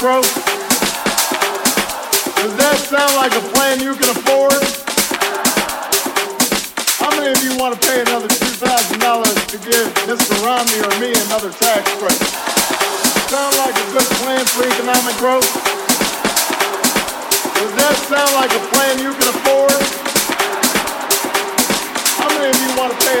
growth? Does that sound like a plan you can afford? How many of you want to pay another $2,000 to give Mr. Romney or me another tax break? Sound like a good plan for economic growth? Does that sound like a plan you can afford? How many of you want to pay